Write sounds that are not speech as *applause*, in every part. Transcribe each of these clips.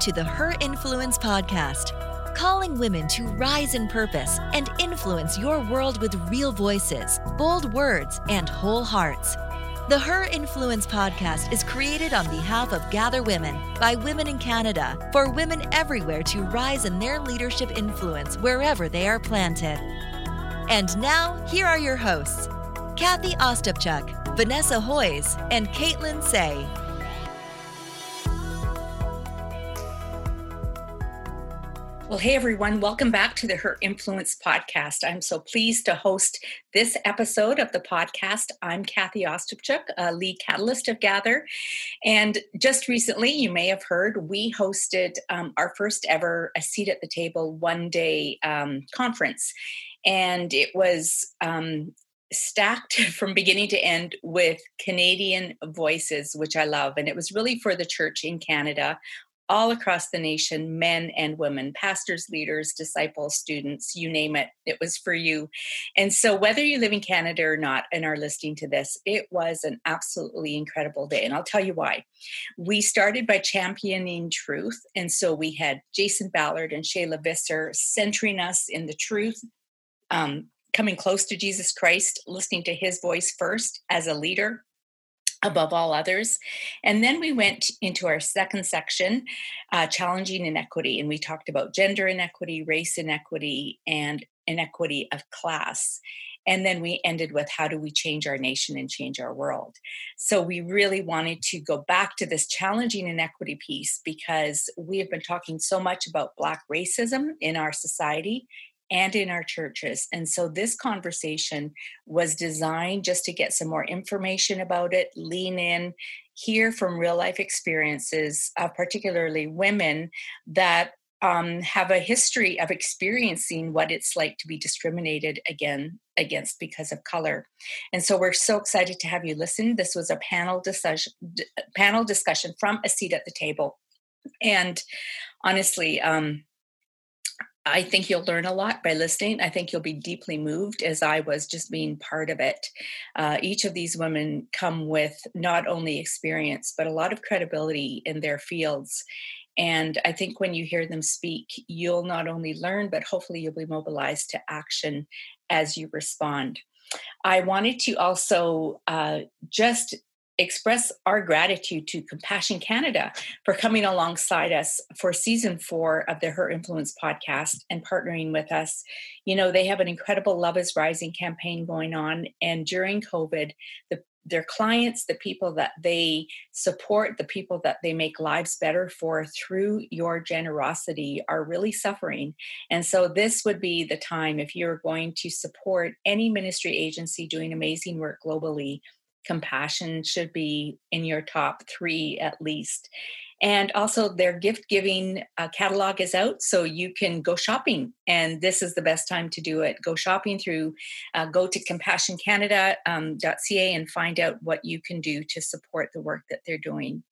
to the Her Influence podcast, calling women to rise in purpose and influence your world with real voices, bold words, and whole hearts. The Her Influence podcast is created on behalf of Gather Women by Women in Canada for women everywhere to rise in their leadership influence wherever they are planted. And now, here are your hosts Kathy Ostapchuk, Vanessa Hoyes, and Caitlin Say. Well, hey everyone, welcome back to the Her Influence podcast. I'm so pleased to host this episode of the podcast. I'm Kathy Ostapchuk, a lead catalyst of Gather. And just recently, you may have heard, we hosted um, our first ever A Seat at the Table one day um, conference. And it was um, stacked *laughs* from beginning to end with Canadian voices, which I love. And it was really for the church in Canada all across the nation, men and women, pastors, leaders, disciples, students, you name it, it was for you. And so, whether you live in Canada or not and are listening to this, it was an absolutely incredible day. And I'll tell you why. We started by championing truth. And so, we had Jason Ballard and Shayla Visser centering us in the truth. Um, coming close to Jesus Christ, listening to his voice first as a leader, above all others. And then we went into our second section, uh, challenging inequity, and we talked about gender inequity, race inequity, and inequity of class. And then we ended with how do we change our nation and change our world? So we really wanted to go back to this challenging inequity piece because we have been talking so much about Black racism in our society and in our churches. And so this conversation was designed just to get some more information about it, lean in, hear from real life experiences, uh, particularly women that um, have a history of experiencing what it's like to be discriminated again against because of color. And so we're so excited to have you listen. This was a panel discussion, panel discussion from a seat at the table. And honestly, um, I think you'll learn a lot by listening. I think you'll be deeply moved as I was just being part of it. Uh, each of these women come with not only experience, but a lot of credibility in their fields. And I think when you hear them speak, you'll not only learn, but hopefully you'll be mobilized to action as you respond. I wanted to also uh, just express our gratitude to Compassion Canada for coming alongside us for season four of the Her Influence podcast and partnering with us. You know, they have an incredible Love is Rising campaign going on. And during COVID, the their clients, the people that they support, the people that they make lives better for through your generosity are really suffering. And so, this would be the time if you're going to support any ministry agency doing amazing work globally compassion should be in your top three at least. And also, their gift giving uh, catalog is out, so you can go shopping. And this is the best time to do it. Go shopping through, uh, go to compassioncanada.ca um, and find out what you can do to support the work that they're doing.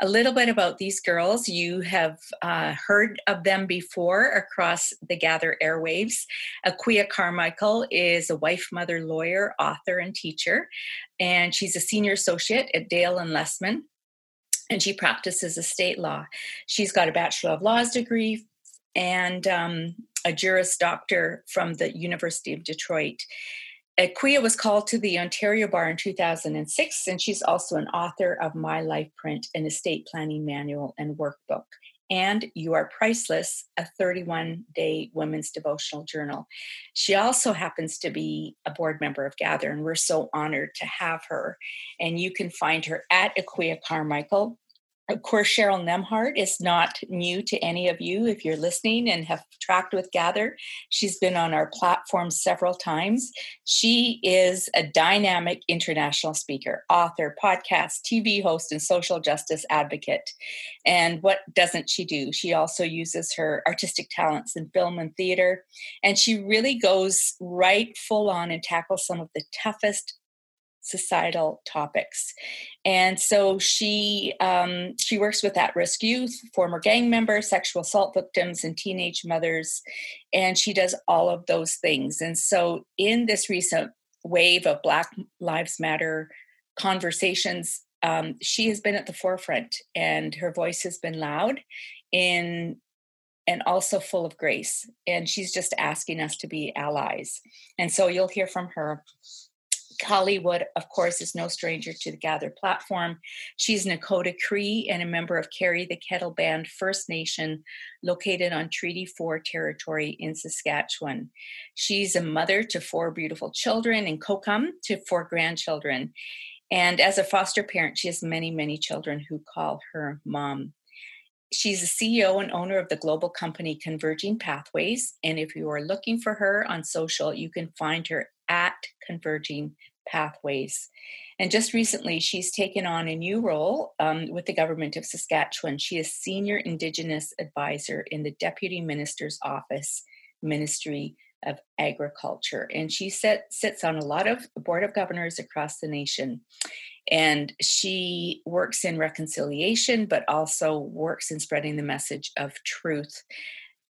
A little bit about these girls. You have uh, heard of them before across the Gather airwaves. Akua Carmichael is a wife, mother, lawyer, author, and teacher, and she's a senior associate at Dale and Lessmann, and she practices estate law. She's got a Bachelor of Laws degree and um, a Juris Doctor from the University of Detroit. Akua was called to the Ontario Bar in 2006, and she's also an author of My Lifeprint, an estate planning manual and workbook, and You Are Priceless, a 31 day women's devotional journal. She also happens to be a board member of Gather, and we're so honored to have her. And you can find her at Akua Carmichael of course, Cheryl Nembhard is not new to any of you if you're listening and have tracked with Gather. She's been on our platform several times. She is a dynamic international speaker, author, podcast, TV host, and social justice advocate. And what doesn't she do? She also uses her artistic talents in film and theater. And she really goes right full on and tackles some of the toughest societal topics and so she um, she works with at-risk youth former gang members sexual assault victims and teenage mothers and she does all of those things and so in this recent wave of black lives matter conversations um, she has been at the forefront and her voice has been loud in and also full of grace. And she's just asking us to be allies. And so you'll hear from her. Kallie Wood, of course, is no stranger to the Gather platform. She's Nakota Cree and a member of Carry the Kettle Band First Nation, located on Treaty 4 territory in Saskatchewan. She's a mother to four beautiful children and Kokam to four grandchildren. And as a foster parent, she has many, many children who call her mom. She's a CEO and owner of the global company Converging Pathways. And if you are looking for her on social, you can find her at Converging Pathways. And just recently, she's taken on a new role um, with the government of Saskatchewan. She is Senior Indigenous Advisor in the Deputy Minister's Office, Ministry of Agriculture. And she sit, sits on a lot of Board of Governors across the nation and she works in reconciliation but also works in spreading the message of truth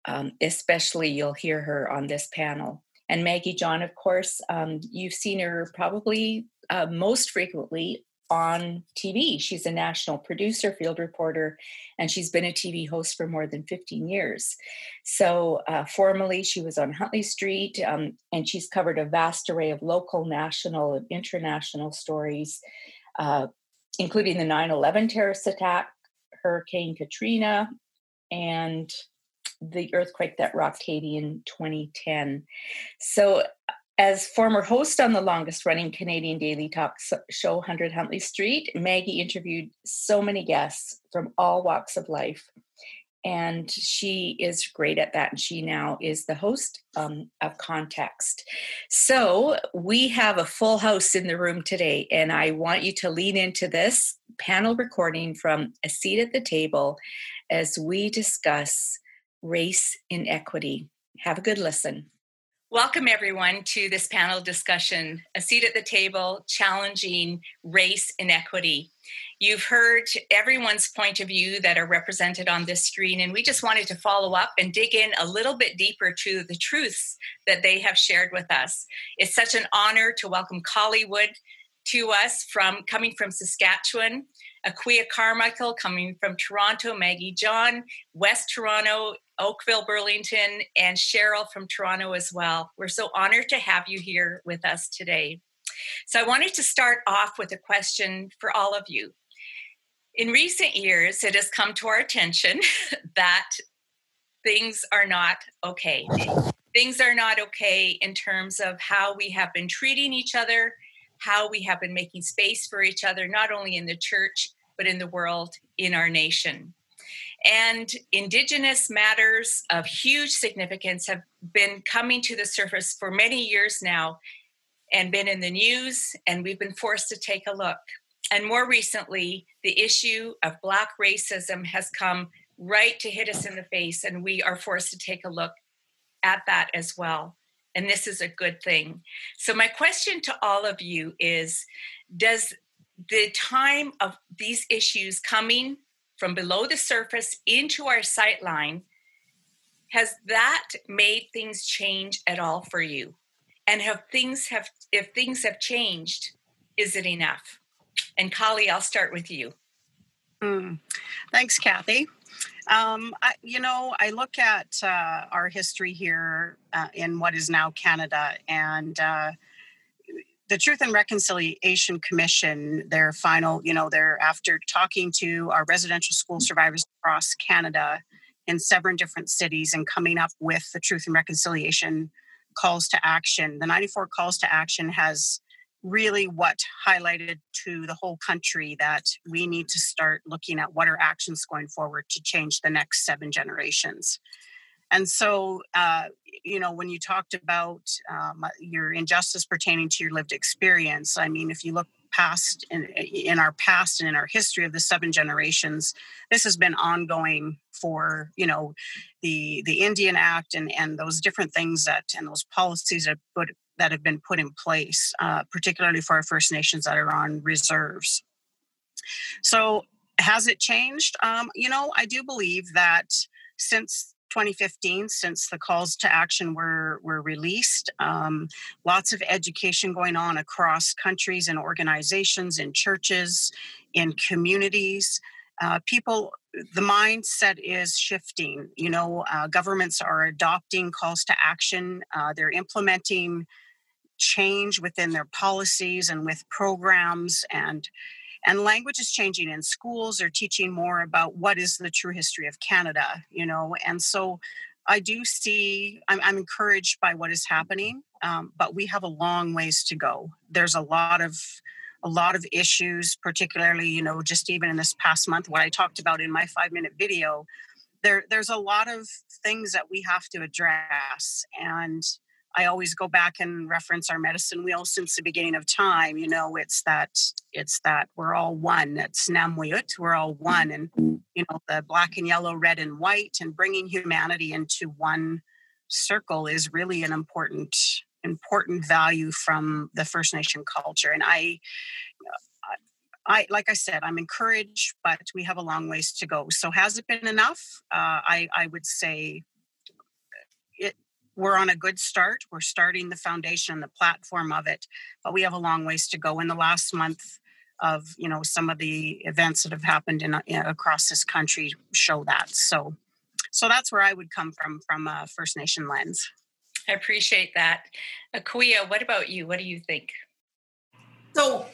um, especially you'll hear her on this panel and maggie john of course um, you've seen her probably uh, most frequently on TV. She's a national producer, field reporter, and she's been a TV host for more than 15 years. So, uh, formally, she was on Huntley Street, um, and she's covered a vast array of local, national, and international stories uh, including the 9 11 terrorist attack, Hurricane Katrina, and the earthquake that rocked Haiti in 2010. So, as former host on the longest running Canadian daily talk show, 100 Huntley Street, Maggie interviewed so many guests from all walks of life and she is great at that and she now is the host um, of context so we have a full house in the room today and i want you to lean into this panel recording from a seat at the table as we discuss race inequity have a good listen Welcome, everyone, to this panel discussion A Seat at the Table Challenging Race Inequity. You've heard everyone's point of view that are represented on this screen, and we just wanted to follow up and dig in a little bit deeper to the truths that they have shared with us. It's such an honor to welcome Kallie Wood to us from coming from Saskatchewan, Akua Carmichael coming from Toronto, Maggie John, West Toronto, Oakville, Burlington, and Cheryl from Toronto as well. We're so honored to have you here with us today. So, I wanted to start off with a question for all of you. In recent years, it has come to our attention *laughs* that things are not okay. Things are not okay in terms of how we have been treating each other, how we have been making space for each other, not only in the church, but in the world, in our nation. And Indigenous matters of huge significance have been coming to the surface for many years now and been in the news, and we've been forced to take a look. And more recently, the issue of Black racism has come right to hit us in the face, and we are forced to take a look at that as well. And this is a good thing. So, my question to all of you is Does the time of these issues coming from below the surface into our sight line, has that made things change at all for you? And have things have if things have changed, is it enough? And Kallie, I'll start with you. Mm. Thanks, Kathy. Um, I, you know, I look at uh, our history here uh, in what is now Canada, and uh, the Truth and Reconciliation Commission, their final, you know, they're after talking to our residential school survivors across Canada in seven different cities and coming up with the Truth and Reconciliation calls to action. The 94 calls to action has really what highlighted to the whole country that we need to start looking at what are actions going forward to change the next seven generations. And so, uh, you know, when you talked about um, your injustice pertaining to your lived experience, I mean, if you look past in, in our past and in our history of the seven generations, this has been ongoing for, you know, the the Indian Act and and those different things that and those policies that put that have been put in place, uh, particularly for our First Nations that are on reserves. So, has it changed? Um, you know, I do believe that since 2015 since the calls to action were, were released. Um, lots of education going on across countries and organizations, in churches, in communities. Uh, people the mindset is shifting. You know, uh, governments are adopting calls to action. Uh, they're implementing change within their policies and with programs and and language is changing in schools are teaching more about what is the true history of canada you know and so i do see i'm, I'm encouraged by what is happening um, but we have a long ways to go. There's a lot of a lot of issues particularly you know just even in this past month what i talked about in my five minute video there there's a lot of things that we have to address and I always go back and reference our medicine wheel since the beginning of time. You know, it's that it's that we're all one. It's Namwayut, we're all one, and you know the black and yellow, red and white, and bringing humanity into one circle is really an important important value from the First Nation culture. And I, I like I said, I'm encouraged, but we have a long ways to go. So has it been enough? Uh, I I would say we're on a good start. We're starting the foundation, the platform of it, but we have a long ways to go. In the last month of you know some of the events that have happened in, in across this country show that. So, so that's where I would come from from a First Nation lens. I appreciate that, Akua. What about you? What do you think? So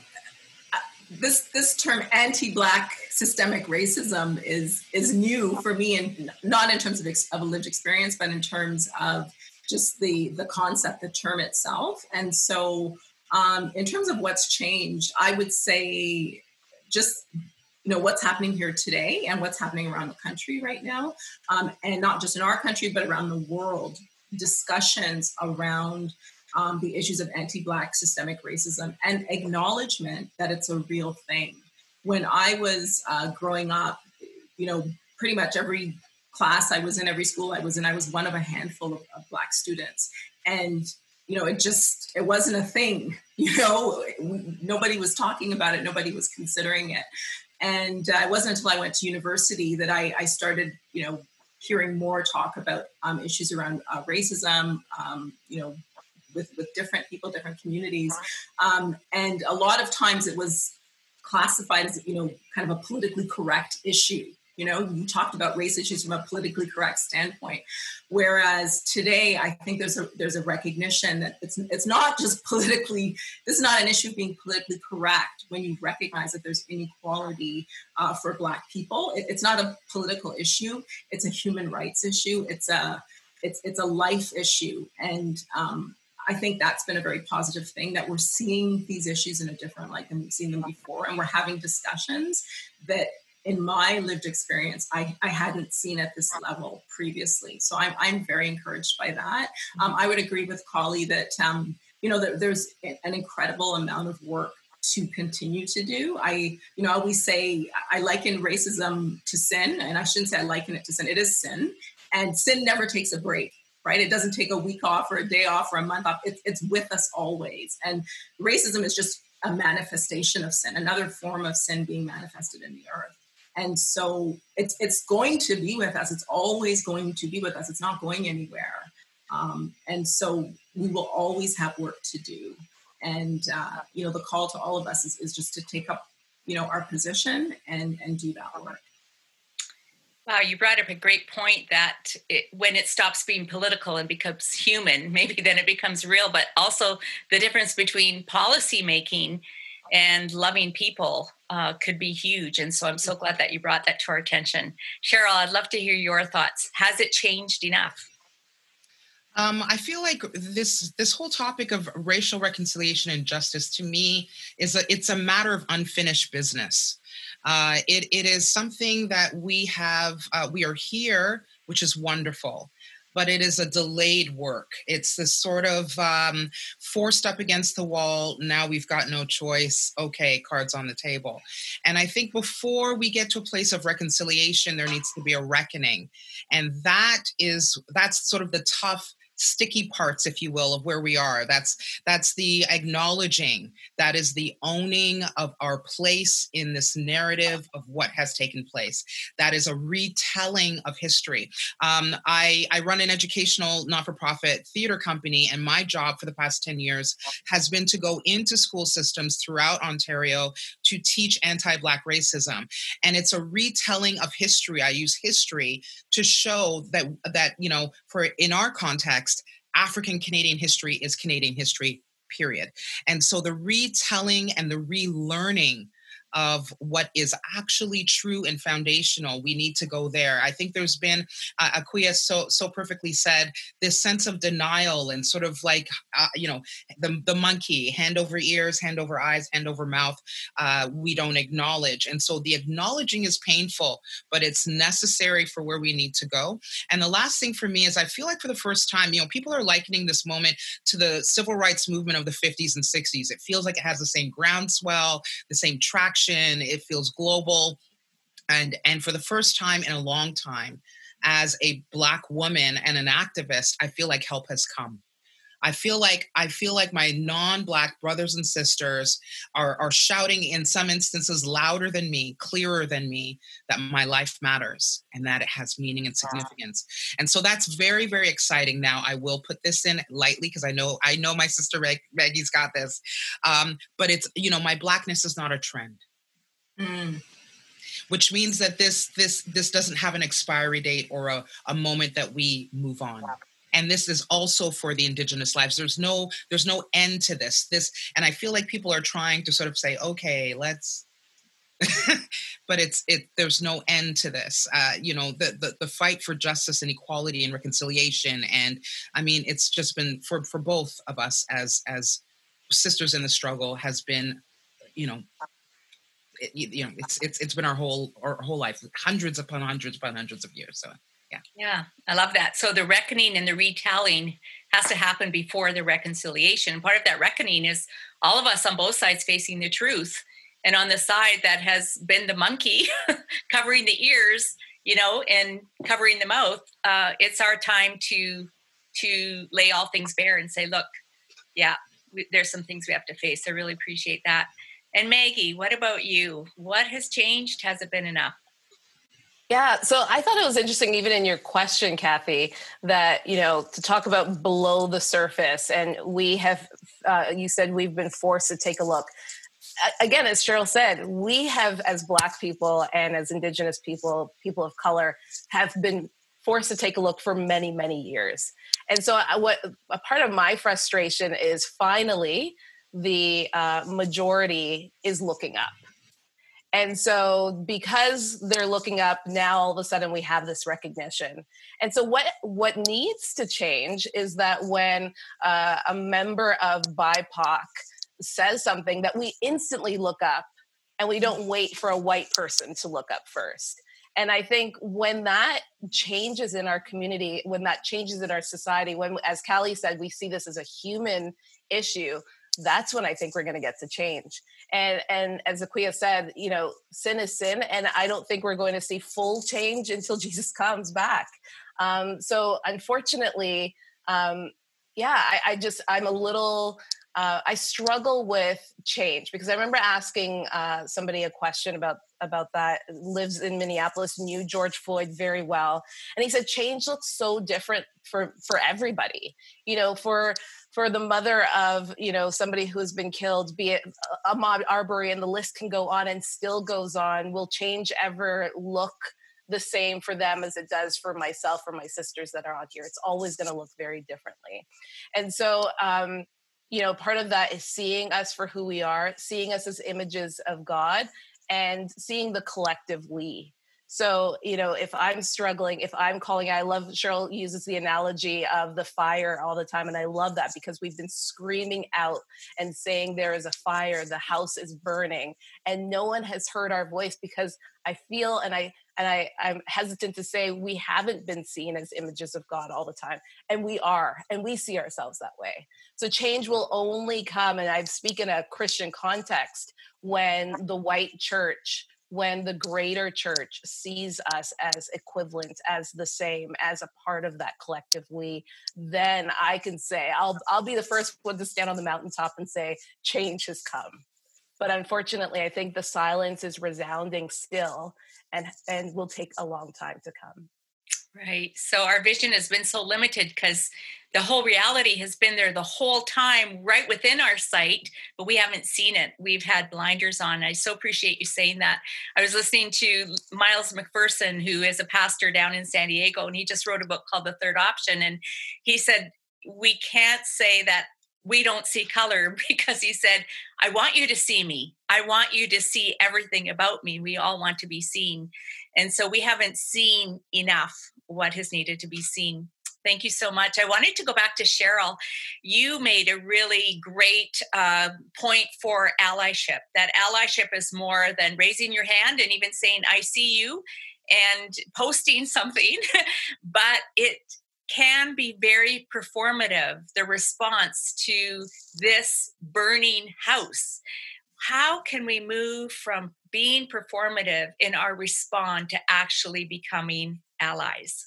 uh, this this term anti-black systemic racism is is new for me and not in terms of, ex, of a lived experience but in terms of just the the concept the term itself and so um, in terms of what's changed i would say just you know what's happening here today and what's happening around the country right now um, and not just in our country but around the world discussions around um, the issues of anti Black systemic racism and acknowledgement that it's a real thing. When I was uh, growing up, you know, pretty much every class I was in, every school I was in, I was one of a handful of, of Black students. And, you know, it just, it wasn't a thing, *laughs* you know, nobody was talking about it, nobody was considering it. And uh, it wasn't until I went to university that I, I started, you know, hearing more talk about um, issues around uh, racism, um, you know, with, with different people, different communities. Um, and a lot of times it was classified as, you know, kind of a politically correct issue. You know, you talked about race issues from a politically correct standpoint, whereas today I think there's a there's a recognition that it's it's not just politically. This is not an issue of being politically correct when you recognize that there's inequality uh, for Black people. It, it's not a political issue. It's a human rights issue. It's a it's it's a life issue, and um, I think that's been a very positive thing that we're seeing these issues in a different light than we've seen them before. And we're having discussions that, in my lived experience, I, I hadn't seen at this level previously. So I'm, I'm very encouraged by that. Um, I would agree with Kallie that, um, you know, that there's an incredible amount of work to continue to do. I, you know, I always say I liken racism to sin, and I shouldn't say I liken it to sin. It is sin, and sin never takes a break right? It doesn't take a week off or a day off or a month off. It's, it's with us always. And racism is just a manifestation of sin, another form of sin being manifested in the earth. And so it's it's going to be with us. It's always going to be with us. It's not going anywhere. Um, and so we will always have work to do. And uh, you know, the call to all of us is, is just to take up, you know, our position and and do that work. Wow, you brought up a great point that it, when it stops being political and becomes human, *laughs* maybe then it becomes real, but also the difference between policy making and loving people uh, could be huge. And so I'm so glad that you brought that to our attention. Cheryl, I'd love to hear your thoughts. Has it changed enough? Um, I feel like this this whole topic of racial reconciliation and justice to me is a, it's a matter of unfinished business. Uh, it, it is something that we have, uh, we are here, which is wonderful but it is a delayed work. It's this sort of um, forced up against the wall. Now we've got no choice. Okay, cards on the table. And I think before we get to a place of reconciliation, there needs to be a reckoning. And that is, that's sort of the tough sticky parts if you will of where we are. That's that's the acknowledging that is the owning of our place in this narrative of what has taken place. That is a retelling of history. Um, I, I run an educational not-for-profit theater company and my job for the past 10 years has been to go into school systems throughout ontario to teach anti-black racism. And it's a retelling of history. I use history to show that that you know for in our context african canadian history is canadian history period. And so the retelling and the relearning of what is actually true and foundational we need to go there. I think there's been uh, Akua so so perfectly said this sense of denial and sort of like uh, you know the, the monkey hand over ears hand over eyes hand over mouth uh, we don't acknowledge. And so the acknowledging is painful but it's necessary for where we need to go. And the last thing for me is i feel like for the first time you know people are likening this moment to the civil rights movement of the 50s and 60s it feels like it has the same groundswell the same traction action it feels global. And and for the first time in a long time as a black woman and an activist i feel like help has come. I feel like i feel like my non-black brothers and sisters are are shouting in some instances louder than me clearer than me that my life matters and that it has meaning and significance. Wow. and so that's very very exciting. Now i will put this in lightly because i know i know my sister Meg, maggie's got this. Um, but it's you know my blackness is not a trend Mm. Which means that this this this doesn't have an expiry date or a, a moment that we move on. And this is also for the indigenous lives. There's no there's no end to this. This and I feel like people are trying to sort of say, okay, let's *laughs* but it's it there's no end to this uh, you know the, the the fight for justice and equality and reconciliation and i mean it's just been for for both of us as as sisters in the struggle has been you know it, you know it's it's it's been our whole our whole life hundreds upon hundreds upon hundreds of years so yeah. Yeah i love that. So the reckoning and the retelling has to happen before the reconciliation. Part of that reckoning is all of us on both sides facing the truth and on the side that has been the monkey *laughs* covering the ears you know and covering the mouth uh, it's our time to to lay all things bare and say look yeah we, there's some things we have to face. I really appreciate that and Maggie, what about you? What has changed? Has it been enough? Yeah, so I thought it was interesting, even in your question, Kathy, that you know to talk about below the surface, and we have. Uh, you said we've been forced to take a look. Again, as Cheryl said, we have, as Black people and as Indigenous people, people of color, have been forced to take a look for many, many years. And so, I, what a part of my frustration is finally the uh, majority is looking up. And so, because they're looking up, now all of a sudden we have this recognition. And so, what what needs to change is that when uh, a member of BIPOC says something, that we instantly look up, and we don't wait for a white person to look up first. And I think when that changes in our community, when that changes in our society, when, as Kallie said, we see this as a human issue, that's when I think we're going to get to change. And and as Akua said, you know, sin is sin, and I don't think we're going to see full change until *laughs* Jesus comes back. Um, so unfortunately, um, yeah, I, I just I'm a little. Uh, I struggle with change because I remember asking uh, somebody a question about about that. Lives in Minneapolis, knew George Floyd very well, and he said change looks so different for for everybody. You know, for for the mother of you know somebody who's been killed be it ahmaud arbery and the list can go on and still goes on will change ever look the same for them as it does for myself or my sisters that are out here. It's always going to look very differently. And so um, you know part of that is seeing us for who we are seeing us as images of god and seeing the collective we so, you know, if I'm struggling, if I'm calling, I love Cheryl uses the analogy of the fire all the time. And I love that because we've been screaming out and saying there is a fire, the house is burning, and no one has heard our voice because I feel and I and I, I'm hesitant to say we haven't been seen as images of God all the time. And we are, and we see ourselves that way. So change will only come, and I speak in a Christian context, when the white church when the greater church sees us as equivalent as the same as a part of that collective we then i can say i'll i'll be the first one to stand on the mountaintop and say change has come. But unfortunately i think the silence is resounding still and and will take a long time to come Right. So our vision has been so limited because the whole reality has been there the whole time, right within our sight, but we haven't seen it. We've had blinders on. I so appreciate you saying that. I was listening to Miles McPherson, who is a pastor down in San Diego, and he just wrote a book called The Third Option. And he said, We can't say that we don't see color *laughs* because he said, I want you to see me. I want you to see everything about me. We all want to be seen. And so we haven't seen enough what has needed to be seen. Thank you so much. I wanted to go back to Cheryl. You made a really great uh, point for allyship. That allyship is more than raising your hand and even saying, I see you and posting *laughs* something, but it can be very performative, the response to this burning house. How can we move from being performative in our response to actually becoming allies?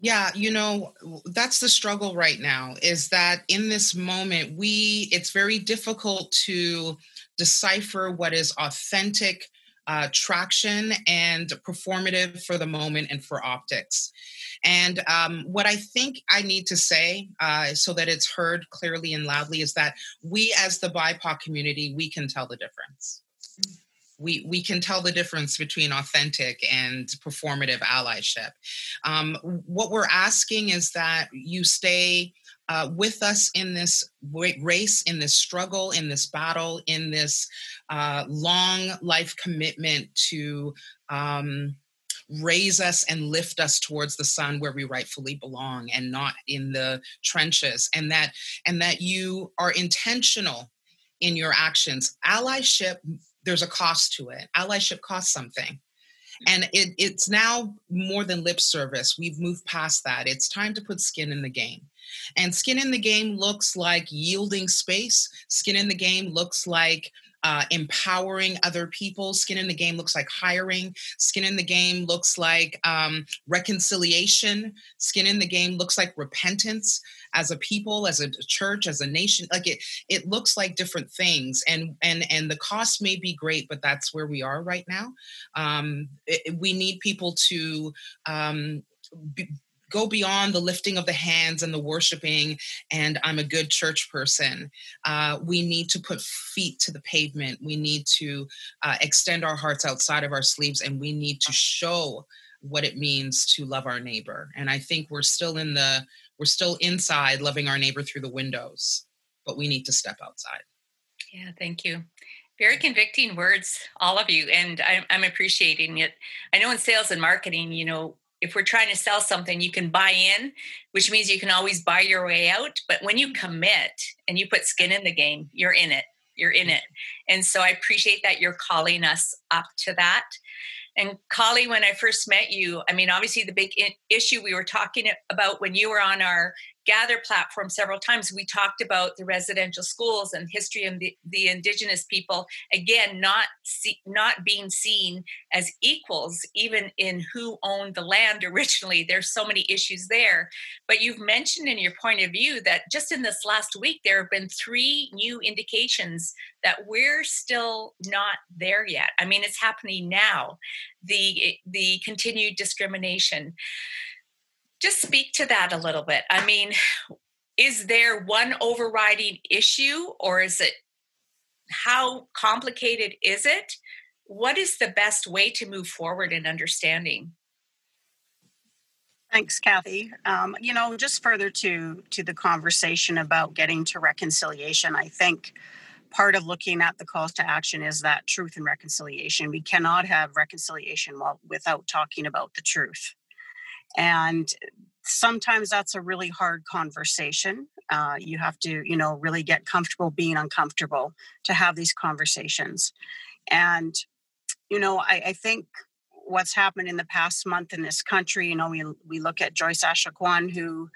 Yeah, you know, that's the struggle right now is that in this moment, we, it's very difficult to decipher what is authentic uh, traction and performative for the moment and for optics. And um, what I think I need to say uh, so that it's heard clearly and loudly is that we, as the BIPOC community, we can tell the difference we we can tell the difference between authentic and performative allyship. Um, what we're asking is that you stay uh, with us in this race, in this struggle, in this battle, in this uh, long life commitment to. Um, raise us and lift us towards the sun where we rightfully belong and not in the trenches and that and that you are intentional in your actions allyship there's a cost to it. Allyship costs something. And it, it's now more than lip service. We've moved past that. It's time to put skin in the game. And skin in the game looks like yielding space. Skin in the game looks like uh, empowering other people. Skin in the game looks like hiring. Skin in the game looks like um, reconciliation. Skin in the game looks like repentance as a people, as a church, as a nation. Like it, it looks like different things, and and and the cost may be great, but that's where we are right now. Um, it, we need people to um, be, go beyond the lifting of the hands and the worshiping and i'm a good church person uh, we need to put feet to the pavement we need to uh, extend our hearts outside of our sleeves and we need to show what it means to love our neighbor and i think we're still in the we're still inside loving our neighbor through the windows but we need to step outside yeah thank you very convicting words all of you and I'm, I'm appreciating it i know in sales and marketing you know if we're trying to sell something, you can buy in, which means you can always buy your way out. But when you commit and you put skin in the game, you're in it. You're in it. And so I appreciate that you're calling us up to that. And Kallie, when I first met you, I mean, obviously the big issue we were talking about when you were on our gather platform several times. We talked about the residential schools and history of the, the indigenous people again not see, not being seen as equals even in who owned the land *laughs* originally. There's so many issues there. But you've mentioned in your point of view that just in this last week there have been three new indications that we're still not there yet. I mean it's happening now the the continued discrimination just speak to that a little bit. I mean, is there one overriding issue or is it how complicated is it? What is the best way to move forward in understanding? Thanks, Kathy. Um, you know, just further to to the conversation about getting to reconciliation, I think part of looking at the calls to action is that truth and reconciliation. We cannot have reconciliation without talking about the truth. And sometimes that's a really hard conversation. Uh, you have to, you know, really get comfortable being uncomfortable to have these conversations. And, you know, I, I think what's happened in the past month in this country, you know, we, we look at Joyce Echaquan, who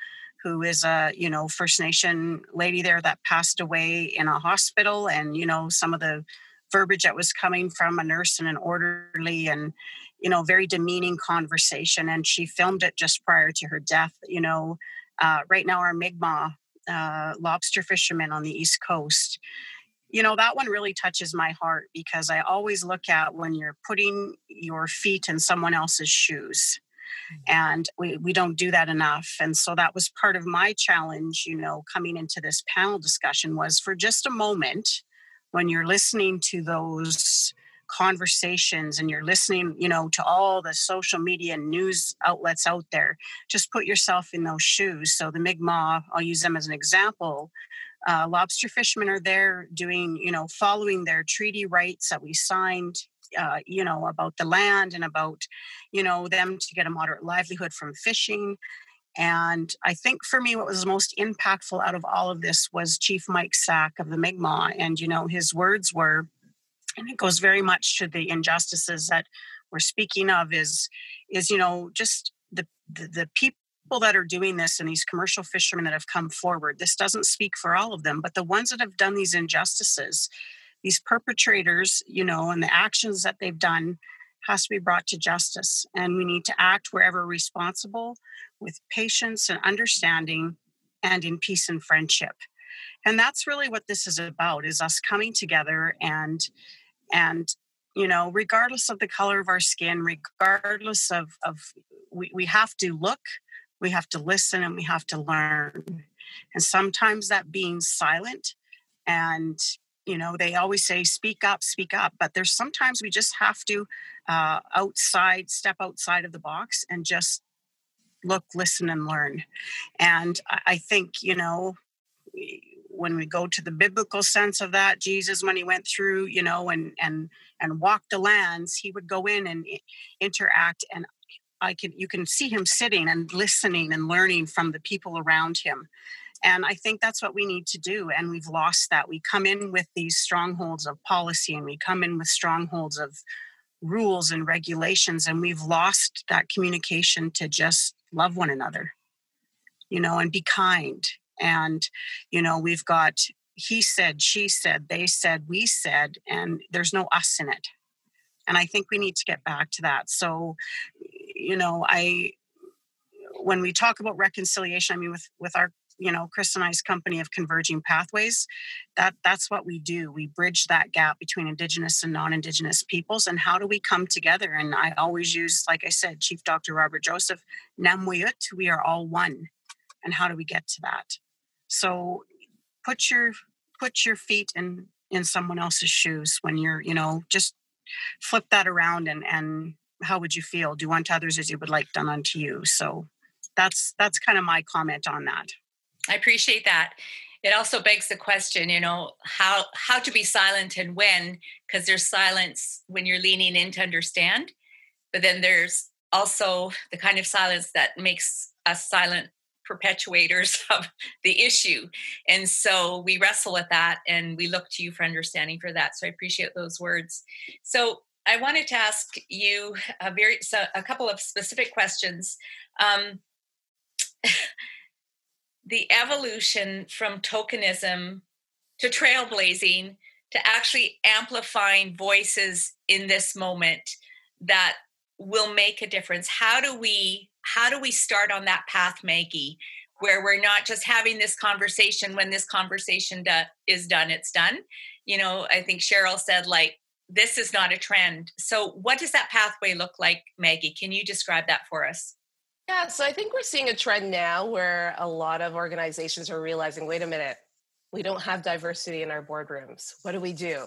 who is a you know First Nation lady there that passed away in a hospital, and you know some of the verbiage that was coming from a nurse and an orderly, and you know, very demeaning conversation. And she filmed it just prior to her death. You know, uh, right now, our Mi'kmaq uh, lobster fishermen on the East Coast, you know, that one really touches my heart because I always look at when you're putting your feet in someone else's shoes. and we, we don't do that enough and so that was part of my challenge you know coming into this panel discussion was for just a moment when you're listening to those conversations and you're listening you know to all the social media news outlets out there just put yourself in those shoes. So the mi'kmaq i'll use them as an example. Uh, lobster fishermen are there doing you know following their treaty rights that we signed uh, you know about the land and about you know them to get a moderate livelihood from fishing. And I think for me, what was most impactful out of all of this was Chief Mike Sack of the Mi'kmaq. And, you know, his words were, and it goes very much to the injustices that we're speaking of is is you know just the the, the people that are doing this and these commercial fishermen that have come forward this doesn't speak for all of them but the ones that have done these injustices these perpetrators you know and the actions that they've done has to be brought to justice. And we need to act wherever responsible with patience and understanding and in peace and friendship. And that's really what this is about is us coming together and and you know regardless of the color of our skin regardless of of we, we have to look we have to listen and we have to learn. And sometimes that being silent and you know they always say speak up speak up. But there's sometimes we just have to uh, outside step outside of the box and just look listen and learn. And i think you know when we go to the biblical sense of that jesus when he went through you know and and and walked the lands he would go in and interact and i can you can see him sitting and listening and learning from the people around him. And i think that's what we need to do and we've lost that. We come in with these strongholds of policy and we come in with strongholds of rules and regulations and we've lost that communication to just love one another you know and be kind and you know we've got he said she said they said we said and there's no us in it. And i think we need to get back to that. So you know i when we talk about reconciliation i mean with with our you know chris and i's company of converging pathways that that's what we do. We bridge that gap between indigenous and non-indigenous peoples and how do we come together? And i always use like i said chief dr robert joseph namwayut we are all one. And how do we get to that so put your put your feet in in someone else's shoes when you're, you know, just flip that around and and how would you feel? Do unto others as you would like done unto you. So that's that's kind of my comment on that. I appreciate that. It also begs the question, you know, how how to be silent and when, because there's silence when you're leaning in to understand, but then there's also the kind of silence that makes us silent perpetuators *laughs* of the issue. And so we wrestle with that and we look to you for understanding for that. So I appreciate those words. So I wanted to ask you a very so a couple of specific questions. Um, *laughs* the evolution from tokenism to trailblazing to actually amplifying voices in this moment that will make a difference. How do we how do we start on that path, Maggie, where we're not just having this conversation when this conversation do, is done, it's done. You know, I think Cheryl said, like, this is not a trend. So, what does that pathway look like, Maggie? Can you describe that for us? Yeah, so I think we're seeing a trend now where a lot of organizations are realizing wait a minute, we don't have diversity in our boardrooms. What do we do?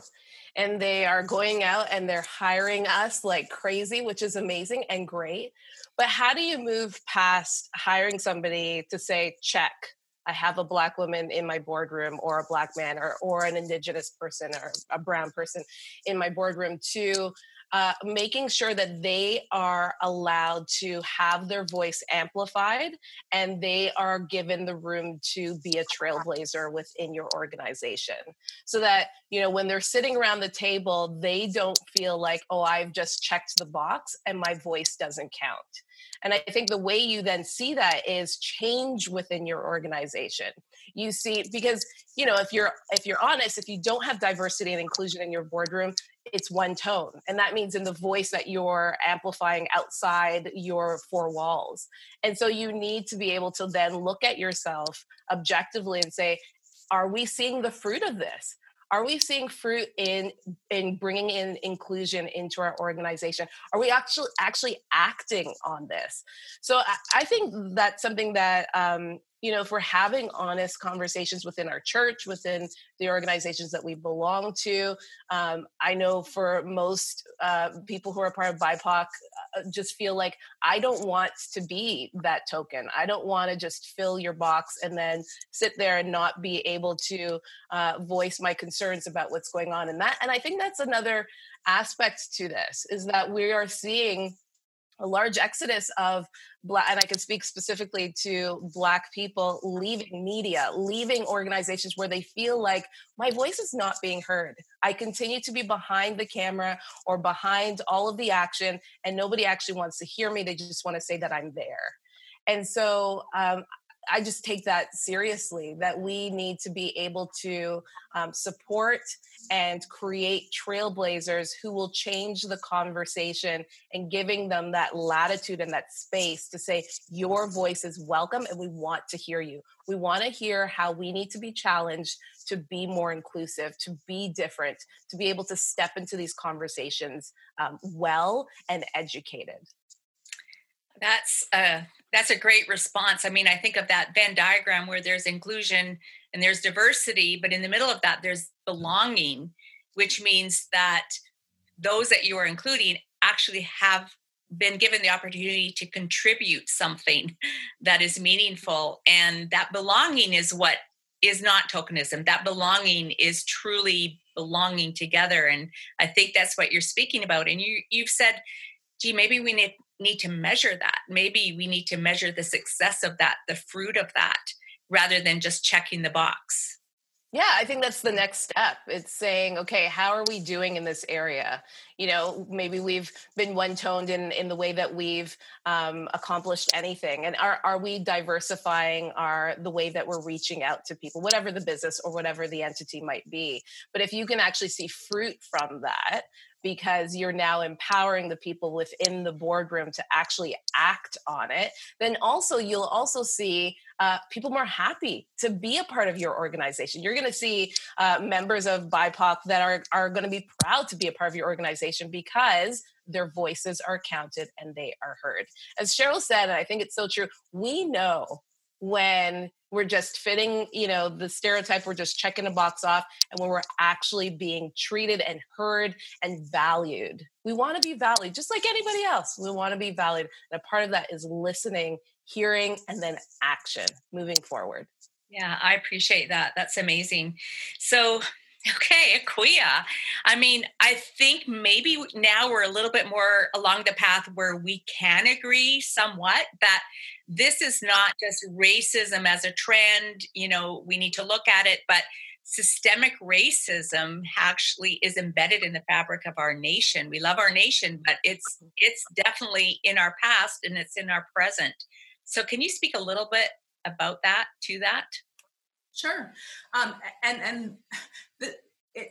And they are going out and they're hiring us like crazy, which is amazing and great. But how do you move past hiring somebody to say, check, I have a black woman in my boardroom or a black man or, or an indigenous person or a brown person in my boardroom to uh, making sure that they are allowed to have their voice amplified and they are given the room to be a trailblazer within your organization? So that you know when they're sitting around the table they don't feel like oh i've just checked the box and my voice doesn't count and I think the way you then see that is change within your organization. You see, because you know, if you're if you're honest, if you don't have diversity and inclusion in your boardroom, it's one tone. And that means in the voice that you're amplifying outside your four walls. And so you need to be able to then look at yourself objectively and say, are we seeing the fruit of this? Are we seeing fruit in in bringing in inclusion into our organization? Are we actually actually acting on this? So i, I think that's something that um, you know, if we're having honest conversations within our church, within the organizations that we belong to, um, I know for most uh, people who are part of BIPOC, uh, just feel like I don't want to be that token. I don't want to just fill your box and then sit there and not be able to uh, voice my concerns about what's going on in that. And I think that's another aspect to this is that we are seeing a large exodus of black and i can speak specifically to black people leaving media leaving organizations where they feel like my voice is not being heard. I continue to be behind the camera or behind all of the action and nobody actually wants to hear me. They just want to say that i'm there. And so um, I just take that seriously that we need to be able to um, support and create trailblazers who will change the conversation and giving them that latitude and that space to say, Your voice is welcome and we want to hear you. We want to hear how we need to be challenged to be more inclusive, to be different, to be able to step into these conversations um, well and educated. That's a that's a great response. I mean, I think of that Venn diagram where there's inclusion and there's diversity, but in the middle of that there's belonging, which means that those that you are including actually have been given the opportunity to contribute something *laughs* that is meaningful. And that belonging is what is not tokenism. That belonging is truly belonging together. And i think that's what you're speaking about. And you you've said gee maybe we need need to measure that. Maybe we need to measure the success of that, the fruit of that, rather than just checking the box. Yeah, I think that's the next step. It's saying, okay, how are we doing in this area? You know, maybe we've been one toned in in the way that we've um, accomplished anything, and are are we diversifying our the way that we're reaching out to people, whatever the business or whatever the entity might be? But if you can actually see fruit from that, because you're now empowering the people within the boardroom to actually act on it, then also you'll also see uh, people more happy to be a part of your organization. You're going to see uh, members of BIPOC that are, are going to be proud to be a part of your organization because their voices are counted and they are heard. As Cheryl said, and I think it's so true, we know when we're just fitting, you know, the stereotype, we're just checking a box off, and when we're actually being treated and heard and valued. We want to be valued just like anybody else. We want to be valued. And a part of that is listening, hearing, and then action moving forward. Yeah, I appreciate that. That's amazing. So, okay, Akua. I mean, I think maybe now we're a little bit more along the path where we can agree somewhat that this is not just racism as a trend, you know, we need to look at it, but systemic racism actually is embedded in the fabric of our nation. We love our nation, but it's it's definitely in our past and it's in our present. So can you speak a little bit about that to that? Sure. Um, and and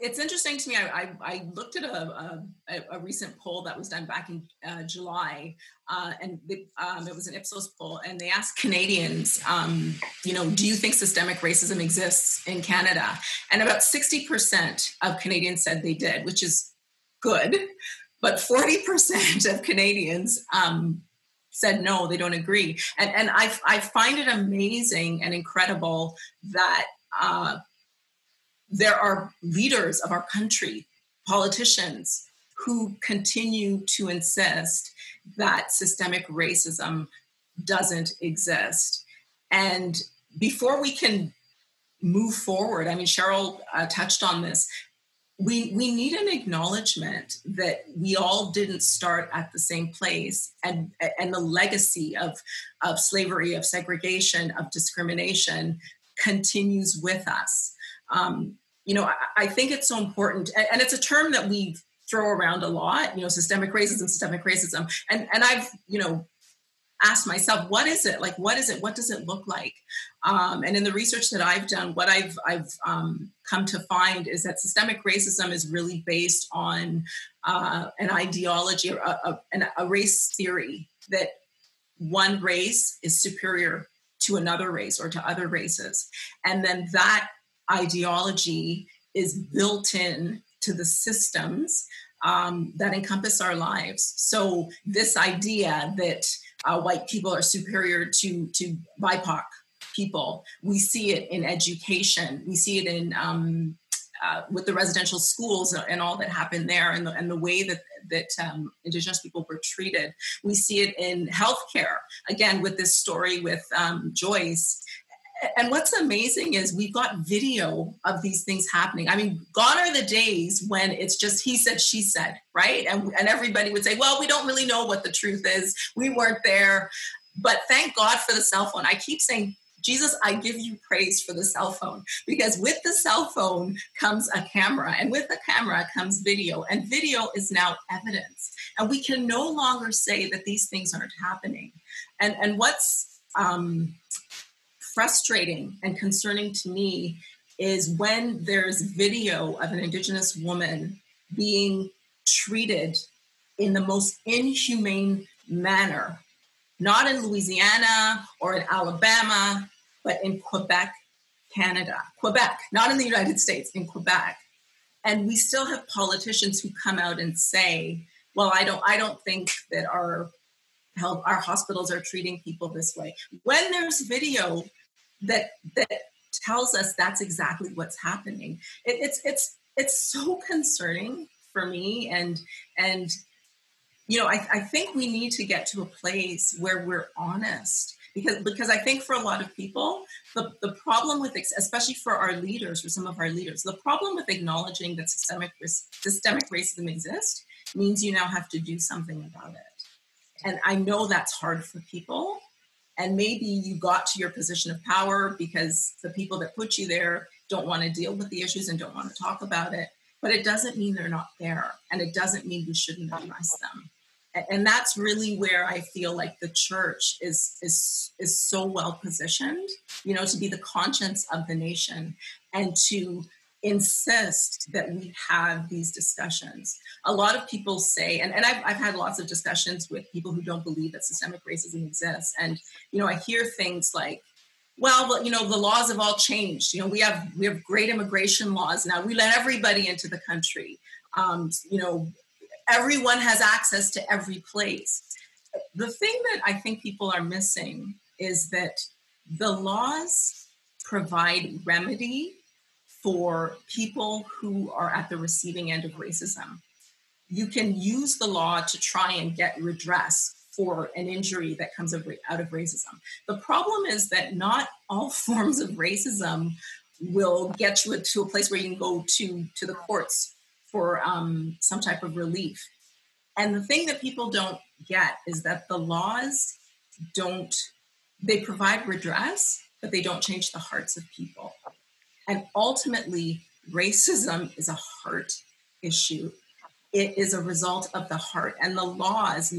it's interesting to me. I, I, I looked at a, a, a, recent poll that was done back in uh, July, uh, and the, um, it was an Ipsos poll, and they asked Canadians, um, you know, do you think systemic racism exists in Canada? And about 60% of Canadians said they did, which is good, but 40% of Canadians um, said no, they don't agree. And, and I, I find it amazing and incredible that uh, there are leaders of our country, politicians, who continue to insist that systemic racism doesn't exist. And before we can move forward, I mean, Cheryl uh, touched on this. We, we need an acknowledgement that we all didn't start at the same place and, and the legacy of, of slavery, of segregation, of discrimination continues with us um, you know, I, I, think it's so important, and, and, it's a term that we throw around a lot. You know, systemic racism, systemic racism, and and I've you know asked myself, what is it like? What is it? What does it look like? Um, and in the research that I've done, what I've I've um, come to find is that systemic racism is really based on uh, an ideology or a, a, a race theory that one race is superior to another race or to other races, and then that ideology is built in to the systems um, that encompass our lives. So this idea that uh, white people are superior to to BIPOC people, we see it in education. We see it in um, uh, with the residential schools and all that happened there, and the, and the way that that um, Indigenous people were treated. We see it in healthcare again with this story with um, Joyce and what's amazing is we've got video of these things happening. I mean, gone are the days when it's just he said, she said, right? And, and everybody would say, well, we don't really know what the truth is. We weren't there. But thank God for the cell phone. I keep saying, Jesus, I give you praise for the cell phone because with the cell phone comes a camera, and with the camera comes video, and video is now evidence. And we can no longer say that these things aren't happening. And, and what's um, frustrating and concerning to me is when there's video of an Indigenous woman being treated in the most inhumane manner, not in Louisiana or in Alabama, but in Quebec, Canada. Quebec, not in the United States, in Quebec. And we still have politicians who come out and say, well, I don't, I don't think that our health, our hospitals are treating people this way. When there's video that that tells us that's exactly what's happening. It, it's it's it's so concerning for me, and and you know I, I think we need to get to a place where we're honest because because I think for a lot of people the, the problem with especially for our leaders for some of our leaders the problem with acknowledging that systemic systemic racism exists means you now have to do something about it and I know that's hard for people and maybe you got to your position of power because the people that put you there don't want to deal with the issues and don't want to talk about it. But it doesn't mean they're not there. And it doesn't mean we shouldn't address them. And that's really where I feel like the church is is is so well positioned, you know, to be the conscience of the nation and to insist that we have these discussions. A lot of people say, and, and I've, I've had lots of discussions with people who don't believe that systemic racism exists. And, you know, I hear things like, well, you know, the laws have all changed. You know, we have we have great immigration laws now. We let everybody into the country. Um, you know, everyone has access to every place. The thing that I think people are missing is that the laws provide remedy for people who are at the receiving end of racism. You can use the law to try and get redress for an injury that comes out of racism. The problem is that not all *laughs* forms of racism will get you to a place where you can go to, to the courts for um, some type of relief. And the thing that people don't get is that the laws don't, they provide redress, but they don't change the hearts of people. And ultimately, racism is a heart issue. It is a result of the heart. And the laws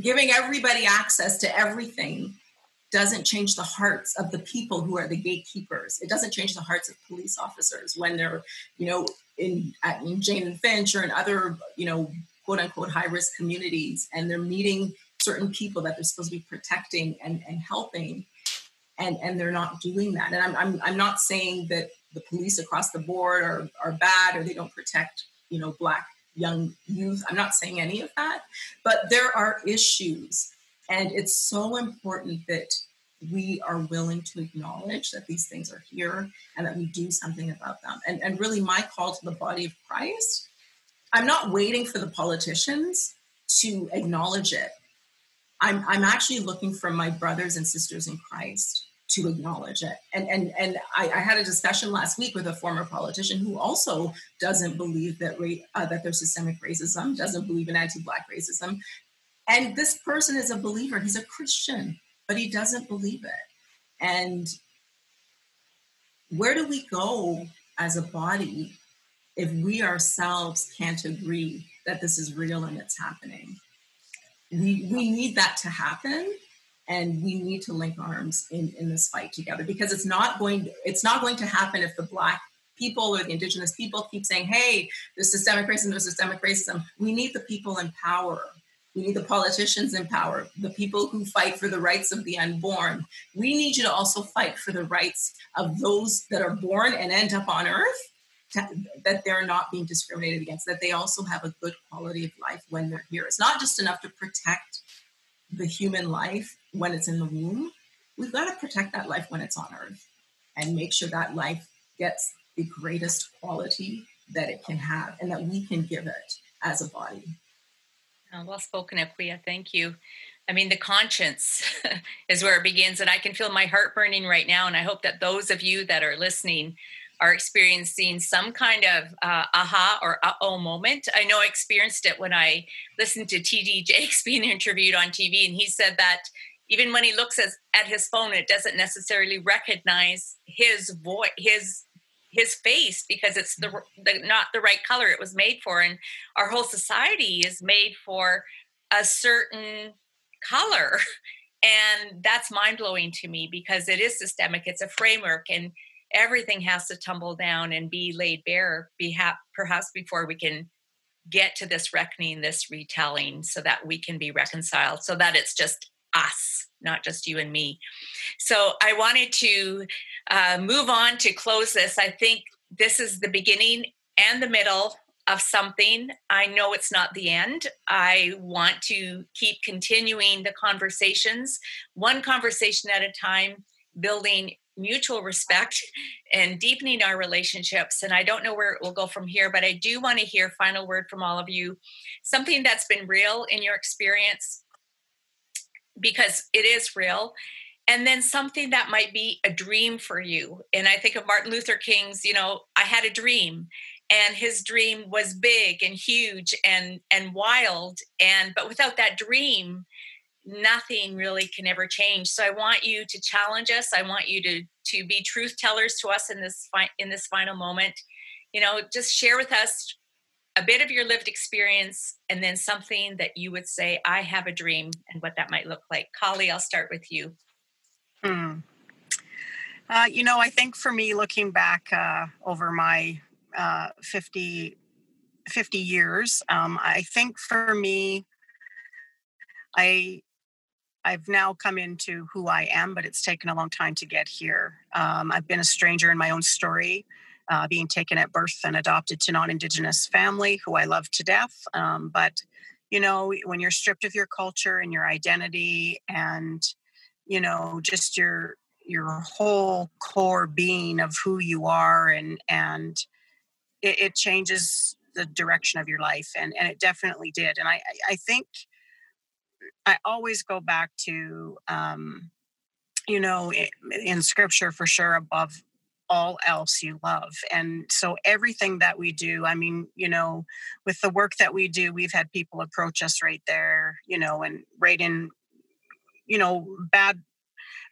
giving everybody access to everything doesn't change the hearts of the people who are the gatekeepers. It doesn't change the hearts of police officers when they're, you know, in, in Jane and Finch or in other, you know, quote unquote high risk communities and they're meeting certain people that they're supposed to be protecting and, and helping and and they're not doing that. And I'm I'm, I'm not saying that the police across the board are are bad or they don't protect you know black young youth. I'm not saying any of that, but there are issues, and it's so important that we are willing to acknowledge that these things are here and that we do something about them. And, and really, my call to the body of Christ, I'm not waiting for the politicians to acknowledge it. I'm, I'm actually looking for my brothers and sisters in Christ to acknowledge it. And and and I, I, had a discussion last week with a former politician who also doesn't believe that ra- uh, that there's systemic racism, doesn't believe in anti-black racism, and this person is a believer. He's a Christian, but he doesn't believe it. And where do we go as a body if we ourselves can't agree that this is real and it's happening? We we need that to happen and we need to link arms in, in this fight together because it's not going it's not going to happen if the black people or the indigenous people keep saying hey there's systemic racism there's systemic racism. We need the people in power. We need the politicians in power the people who fight for the rights of the unborn. We need you to also fight for the rights of those that are born and end up on earth that they're not being discriminated against, that they also have a good quality of life when they're here. It's not just enough to protect the human life when it's in the womb. We've got to protect that life when it's on earth and make sure that life gets the greatest quality that it can have and that we can give it as a body. Oh, well spoken, Akua. Thank you. I mean, the conscience *laughs* is where it begins, and I can feel my heart burning right now. And I hope that those of you that are listening are experiencing some kind of uh, aha or uh oh moment. I know I experienced it when I listened to TD Jakes *laughs* being interviewed on TV, and he said that even when he looks at, at his phone, it doesn't necessarily recognize his voice, his his face because it's the, the not the right color it was made for. And our whole society is made for a certain color. *laughs* And that's mind-blowing to me because it is systemic. It's a framework and everything has to tumble down and be laid bare perhaps before we can get to this reckoning this retelling so that we can be reconciled so that it's just us not just you and me so i wanted to uh, move on to close this i think this is the beginning and the middle of something. I know it's not the end. I want to keep continuing the conversations, one conversation at a time, building mutual respect and deepening our relationships. And I don't know where it will go from here, but I do want to hear final word from all of you. Something that's been real in your experience, because it is real. And then something that might be a dream for you. And I think of Martin Luther King's, you know, I had a dream and his dream was big and huge and and wild and but without that dream nothing really can ever change so i want you to challenge us i want you to to be truth tellers to us in this fi- in this final moment you know just share with us a bit of your lived experience and then something that you would say i have a dream and what that might look like Kallie i'll start with you hmm. uh, you know i think for me looking back uh, over my uh, 50, 50 years. Um, I think for me, I I've now come into who I am, but it's taken a long time to get here. Um, I've been a stranger in my own story, uh, being taken at birth and adopted to non-Indigenous family, who I love to death. Um, but you know, when you're stripped of your culture and your identity, and you know, just your your whole core being of who you are, and and it, it changes the direction of your life and and it definitely did and i i think i always go back to um you know in scripture for sure above all else you love. And so everything that we do i mean you know with the work that we do we've had people approach us right there you know and right in you know bad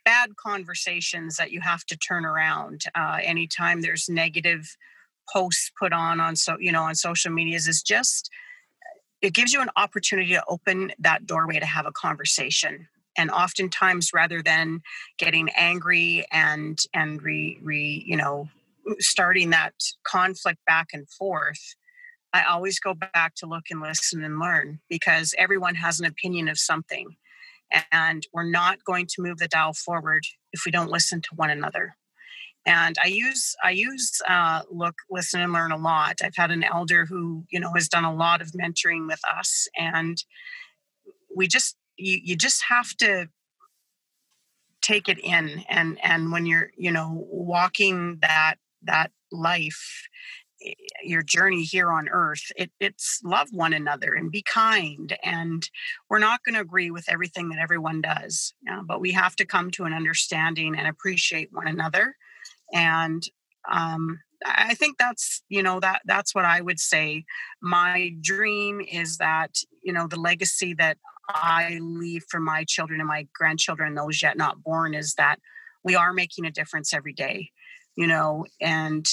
bad conversations that you have to turn around uh, anytime there's negative posts put on on so you know on social medias is just it gives you an opportunity to open that doorway to have a conversation and oftentimes rather than getting angry and and re, re you know starting that conflict back and forth i always go back to look and listen and learn because everyone has an opinion of something and we're not going to move the dial forward if we don't listen to one another. And i use i use uh, look listen and learn a lot. I've had an elder who you know has done a lot of mentoring with us and we just you, you just have to take it in and and when you're you know walking that that life eh, your journey here on earth it, it's love one another and be kind and we're not going to agree with everything that everyone does uh, but we have to come to an understanding and appreciate one another and um, I think that's you know that that's what I would say. My dream is that you know the legacy that I leave for my children and my grandchildren, those yet not born, is that we are making a difference every day. You know, and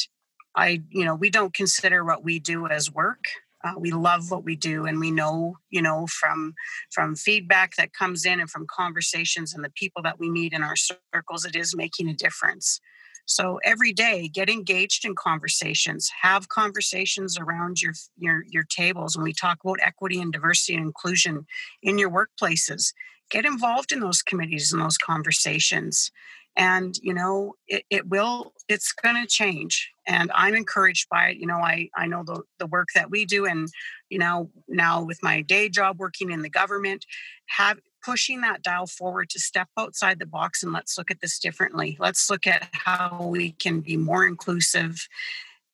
I you know we don't consider what we do as work. Uh, we love what we do, and we know you know from from feedback that comes in and from conversations and the people that we meet in our circles, it is making a difference. So every day, get engaged in conversations. Have conversations around your your your tables when we talk about equity and diversity and inclusion in your workplaces. Get involved in those committees and those conversations, and you know it, it will it's going to change and i'm encouraged by it you know i i know the, the work that we do and you know now with my day job working in the government have pushing that dial forward to step outside the box and let's look at this differently. Let's look at how we can be more inclusive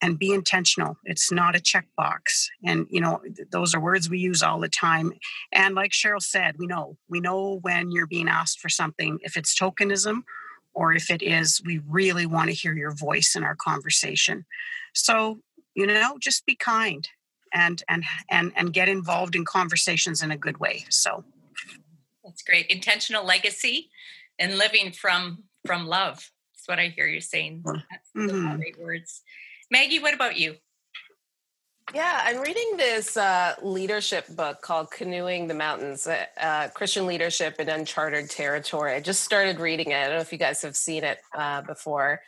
and be intentional. It's not a checkbox. And you know those are words we use all the time. And like cheryl said we know we know when you're being asked for something if it's tokenism or if it is we really want to hear your voice in our conversation. So you know just be kind and and and and get involved in conversations in a good way. So that's great intentional legacy and living from from love that's what i hear you saying that's mm-hmm. great words maggie what about you yeah, I'm reading this uh, leadership book called Canoeing the Mountains uh, uh, Christian Leadership in Uncharted Territory. I just started reading it. I don't know if you guys have seen it uh, before,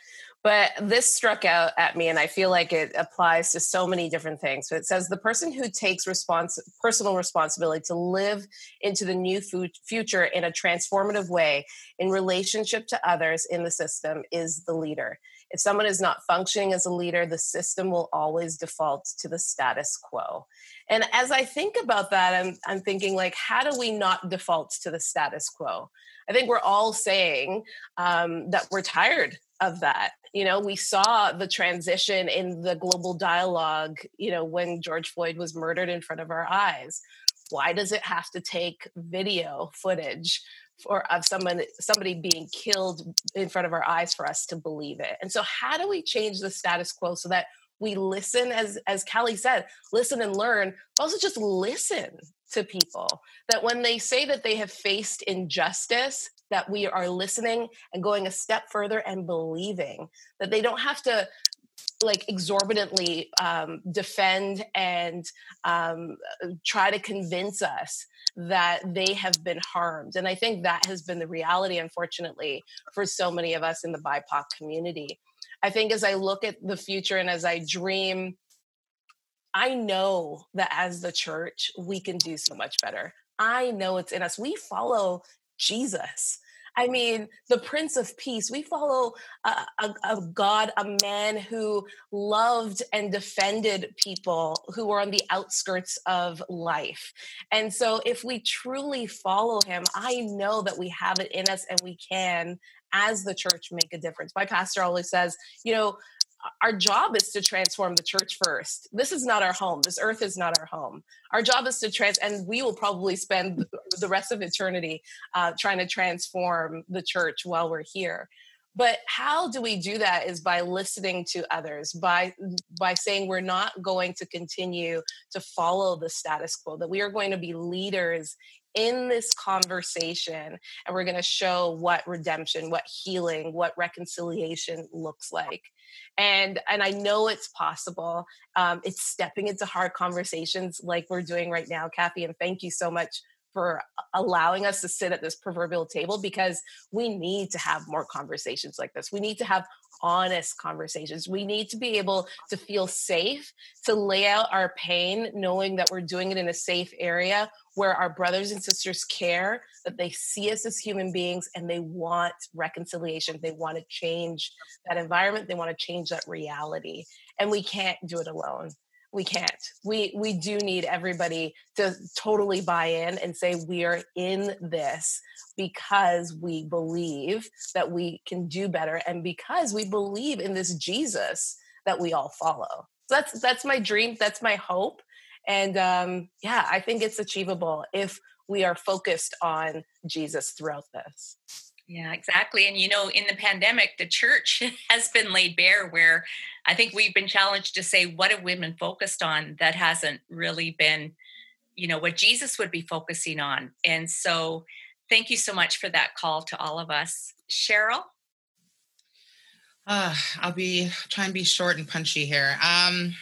but this struck out at me, and I feel like it applies to so many different things. So it says the person who takes respons- personal responsibility to live into the new future in a transformative way in relationship to others in the system is the leader. If someone is not functioning as a leader, the system will always default to the status quo. And as I think about that, I'm, I'm thinking, like, how do we not default to the status quo? I think we're all saying um, that we're tired of that. You know, we saw the transition in the global dialogue, you know, when George Floyd was murdered in front of our eyes. Why does it have to take video footage for of someone somebody being killed in front of our eyes for us to believe it and so how do we change the status quo so that we listen as as Kallie said listen and learn but also just listen to people that when they say that they have faced injustice that we are listening and going a step further and believing that they don't have to like exorbitantly um, defend and um, try to convince us that they have been harmed. And I think that has been the reality, unfortunately, for so many of us in the BIPOC community. I think as I look at the future and as I dream, I know that as the church, we can do so much better. I know it's in us. We follow Jesus. I mean, the Prince of Peace. We follow a, a, a, God, a man who loved and defended people who were on the outskirts of life. And so, if we truly follow him, I know that we have it in us and we can, as the church, make a difference. My pastor always says, you know, our job is to transform the church first. This is not our home. This earth is not our home. Our job is to trans, and we will probably spend the rest of eternity uh, trying to transform the church while we're here. But how do we do that? Is by listening to others, by by saying we're not going to continue to follow the status quo. That we are going to be leaders in this conversation, and we're going to show what redemption, what healing, what reconciliation looks like and and i know it's possible um, it's stepping into hard conversations like we're doing right now kathy and thank you so much for allowing us to sit at this proverbial table because we need to have more conversations like this. We need to have honest conversations. We need to be able to feel safe to lay out our pain, knowing that we're doing it in a safe area where our brothers and sisters care, that they see us as human beings and they want reconciliation. They want to change that environment, they want to change that reality. And we can't do it alone we can't. We we do need everybody to totally buy in and say we are in this because we believe that we can do better and because we believe in this jesus that we all follow. So that's that's my dream. That's my hope. And um, yeah i think it's achievable if we are focused on jesus throughout this yeah, exactly. And you know, in the pandemic, the church *laughs* has been laid bare where I think we've been challenged to say, what have women focused on that hasn't really been, you know, what Jesus would be focusing on. And so thank you so much for that call to all of us. Cheryl? Uh, I'll be try and be short and punchy here. Um,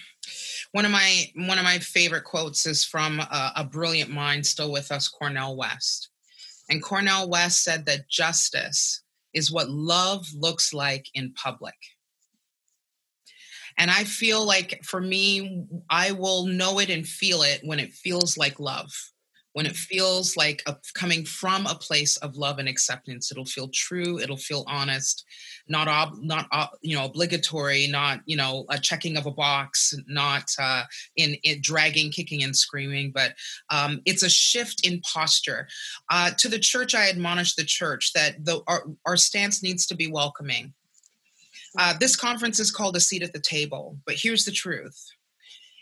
one of my one of my favorite quotes is from a, a brilliant mind still with us, Cornel West and Cornel West said that justice is what love looks like in public. And I feel like for me, I will know it and feel it when it feels like love. When it feels like a, coming from a place of love and acceptance it'll feel true it'll feel honest not ob, not ob, you know obligatory not you know a checking of a box not uh, in, in dragging kicking and screaming but um, it's a shift in posture. Uh, to the church i admonish the church that the, our, our stance needs to be welcoming. Uh, this conference is called a seat at the table but here's the truth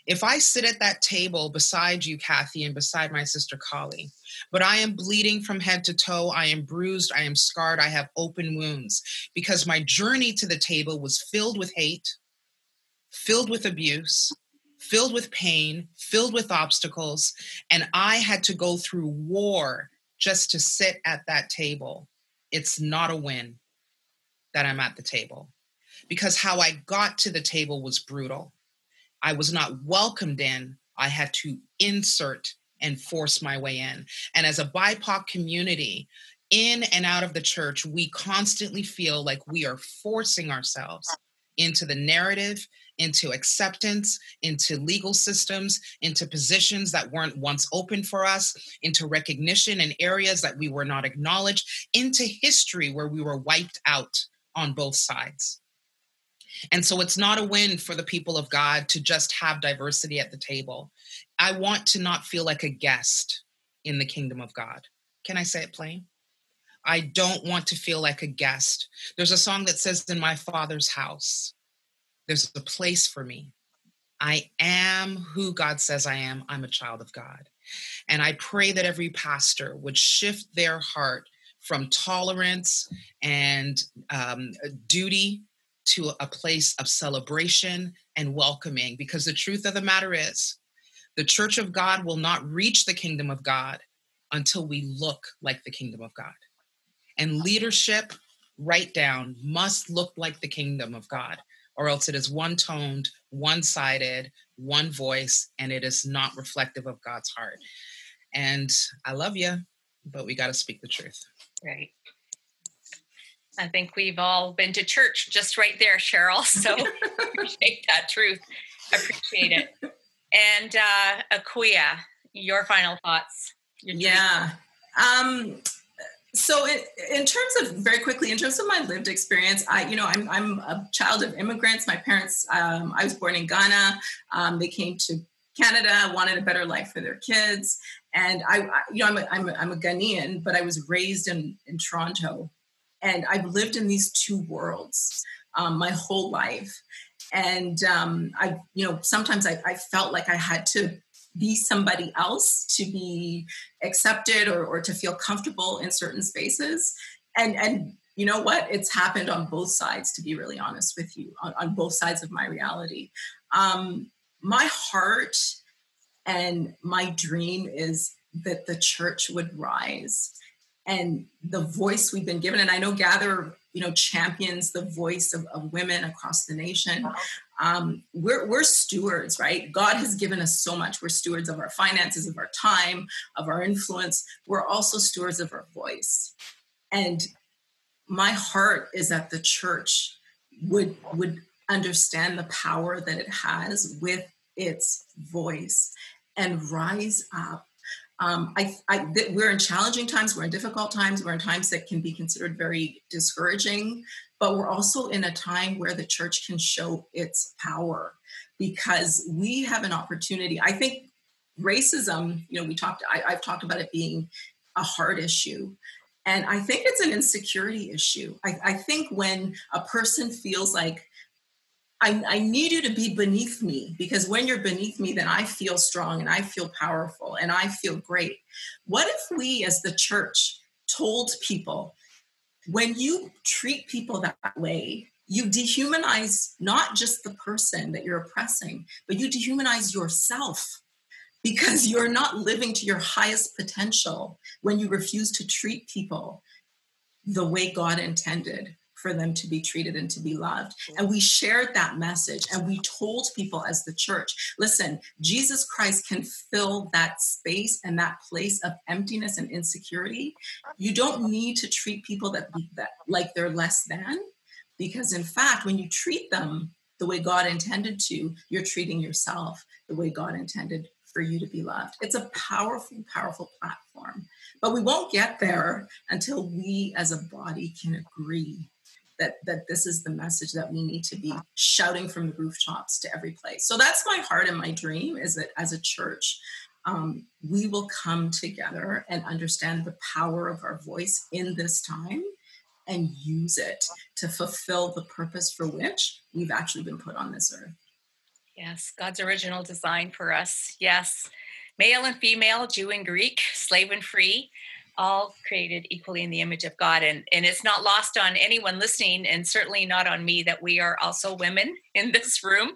if I sit at that table beside you, Kathy, and beside my sister Kallie, but I am bleeding from head to toe, I am bruised, I am scarred, I have open wounds because my journey to the table was filled with hate, filled with abuse, filled with pain, filled with obstacles, and I had to go through war just to sit at that table. It's not a win that I'm at the table because how I got to the table was brutal I was not welcomed in. I had to insert and force my way in. And as a BIPOC community, in and out of the church, we constantly feel like we are forcing ourselves into the narrative, into acceptance, into legal systems, into positions that weren't once open for us, into recognition in areas that we were not acknowledged, into history where we were wiped out on both sides. And so it's not a win for the people of God to just have diversity at the table. I want to not feel like a guest in the kingdom of God. Can I say it plain? I don't want to feel like a guest. There's a song that says, In my father's house, there's a place for me. I am who God says I am. I'm a child of God. And I pray that every pastor would shift their heart from tolerance and um, duty to a place of celebration and welcoming because the truth of the matter is the church of God will not reach the kingdom of God until we look like the kingdom of God. And leadership, right down, must look like the kingdom of God, or else it is one toned, one sided, one voice, and it is not reflective of God's heart. And I love you, but we got to speak the truth. Right. I think we've all been to church just right there, Cheryl. *laughs* So *laughs* appreciate that truth. Appreciate it. And uh, Akua, your final thoughts. Your yeah. Um, so in, in, terms of very quickly, in terms of my lived experience, I, you know, I'm, I'm a child of immigrants. My parents, um, I was born in Ghana. Um, they came to Canada, wanted a better life for their kids. And I, I you know, I'm a, I'm, a, I'm a Ghanaian, but I was raised in, in Toronto and I've lived in these two worlds um, my whole life. And um, I, you know, sometimes I, I, felt like I had to be somebody else to be accepted or, or to feel comfortable in certain spaces. And and you know what? It's happened on both sides. To be really honest with you, on, on both sides of my reality. Um, my heart and my dream is that the church would rise and the voice we've been given. And i know gather you know champions the voice of, of women across the nation. Um, we're, we're stewards right? God has given us so much. We're stewards of our finances of our time of our influence. We're also stewards of our voice. And my heart is that the church would would understand the power that it has with its voice and rise up um, I, I, we're in challenging times, we're in difficult times, we're in times that can be considered very discouraging, but we're also in a time where the church can show its power because we have an opportunity. I think racism, you know, we talked, I, I've talked about it being a hard issue. And I think it's an insecurity issue. I, I think when a person feels like I, I, need you to be beneath me because when you're beneath me, then I feel strong and I feel powerful and I feel great. What if we, as the church, told people when you treat people that way, you dehumanize not just the person that you're oppressing, but you dehumanize yourself because you're not living to your highest potential when you refuse to treat people the way God intended for them to be treated and to be loved. And we shared that message and we told people as the church listen, Jesus Christ can fill that space and that place of emptiness and insecurity. You don't need to treat people that, that like they're less than, because in fact, when you treat them the way God intended to, you're treating yourself the way God intended for you to be loved. It's a powerful, powerful platform. But we won't get there until we as a body can agree that, that this is the message that we need to be shouting from the rooftops to every place. So that's my heart and my dream is that as a church, um, we will come together and understand the power of our voice in this time and use it to fulfill the purpose for which we've actually been put on this earth. Yes, God's original design for us. Yes, male and female, Jew and Greek, slave and free, all created equally in the image of God. And, and it's not lost on anyone listening, and certainly not on me, that we are also women *laughs* in this room.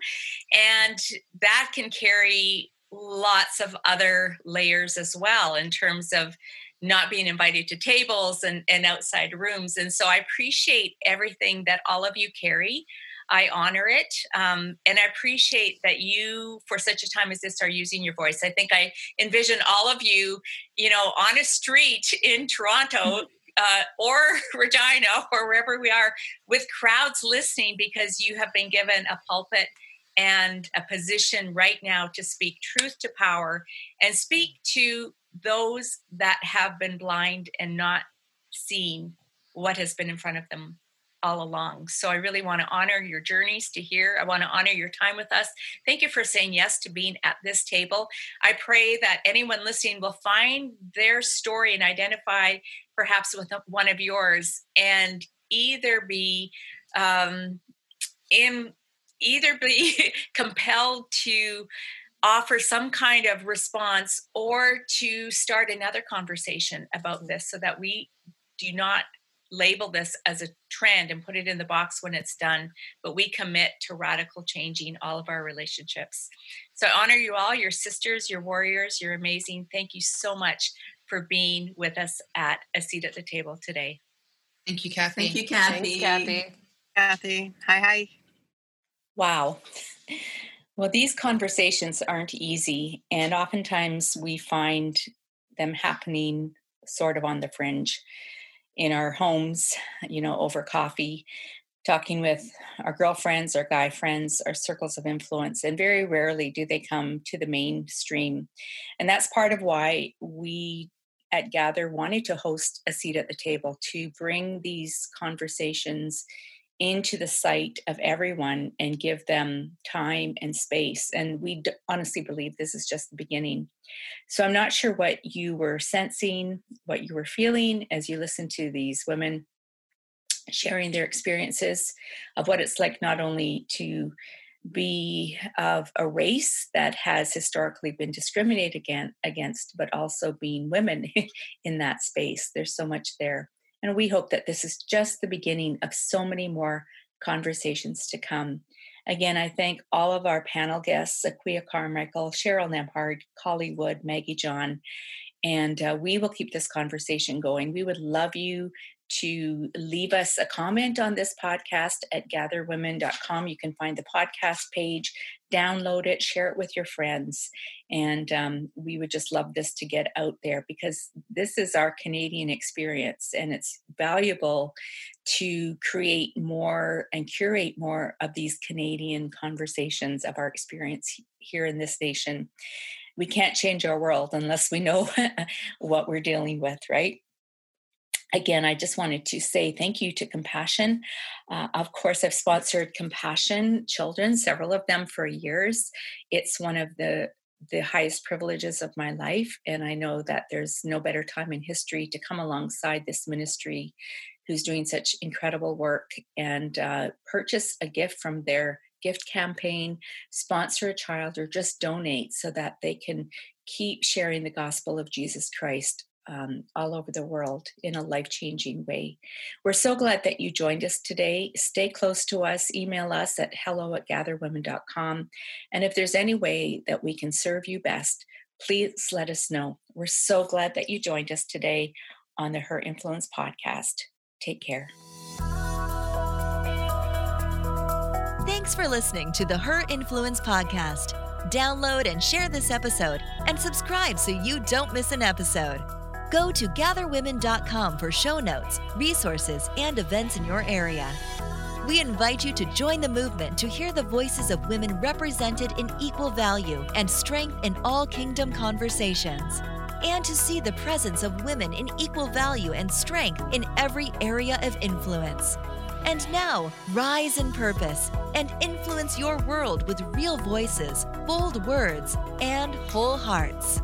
And that can carry lots of other layers as well in terms of not being invited to tables and, and outside rooms. And so I appreciate everything that all of you carry. I honor it. Um, and I appreciate that you, for such a time as this, are using your voice. I think I envision all of you, you know, on a street in Toronto. Uh, or *laughs* Regina, or wherever we are, with crowds listening because you have been given a pulpit and a position right now to speak truth to power and speak to those that have been blind and not seen what has been in front of them all along. So I really want to honor your journeys to here. I want to honor your time with us. Thank you for saying yes to being at this table. I pray that anyone listening will find their story and identify perhaps with one of yours and either be um, in either be *laughs* compelled to offer some kind of response or to start another conversation about this so that we do not label this as a trend and put it in the box when it's done, but we commit to radical changing all of our relationships. So I honor you all, your sisters, your warriors, you're amazing. Thank you so much for being with us at a seat at the table today. Thank you, Kathy. Thank you, Kathy. Thanks, Kathy. Kathy. Hi, hi. Wow. Well, these conversations aren't easy, and oftentimes we find them happening sort of on the fringe in our homes, you know, over coffee, talking with our girlfriends, our guy friends, our circles of influence, and very rarely do they come to the mainstream. And that's part of why we at Gather wanted to host a seat at the table to bring these conversations into the sight of everyone and give them time and space. And we d- honestly believe this is just the beginning. So I'm not sure what you were sensing, what you were feeling as you listened to these women sharing their experiences of what it's like not only to be of a race that has historically been discriminated against, against but also being women *laughs* in that space. There's so much there. And we hope that this is just the beginning of so many more conversations to come. Again, I thank all of our panel guests, Akua Carmichael, Cheryl Nembhard, Kallie Wood, Maggie John, and uh, we will keep this conversation going. We would love you to leave us a comment on this podcast at gatherwomen.com. You can find the podcast page, download it, share it with your friends. And um, we would just love this to get out there because this is our Canadian experience and it's valuable to create more and curate more of these Canadian conversations of our experience here in this nation. We can't change our world unless we know *laughs* what we're dealing with, right? Again, I just wanted to say thank you to Compassion. Uh, of course, I've sponsored Compassion Children, several of them for years. It's one of the the highest privileges of my life, and I know that there's no better time in history to come alongside this ministry, who's doing such incredible work, and uh, purchase a gift from their gift campaign, sponsor a child, or just donate so that they can keep sharing the gospel of Jesus Christ um, all over the world in a life changing way. We're so glad that you joined us today. Stay close to us. Email us at hello at gatherwomen.com. And if there's any way that we can serve you best, please let us know. We're so glad that you joined us today on the Her Influence podcast. Take care. Thanks for listening to the Her Influence podcast. Download and share this episode and subscribe so you don't miss an episode. Go to gatherwomen.com for show notes, resources, and events in your area. We invite you to join the movement to hear the voices of women represented in equal value and strength in all kingdom conversations, and to see the presence of women in equal value and strength in every area of influence. And now, rise in purpose and influence your world with real voices, bold words, and whole hearts.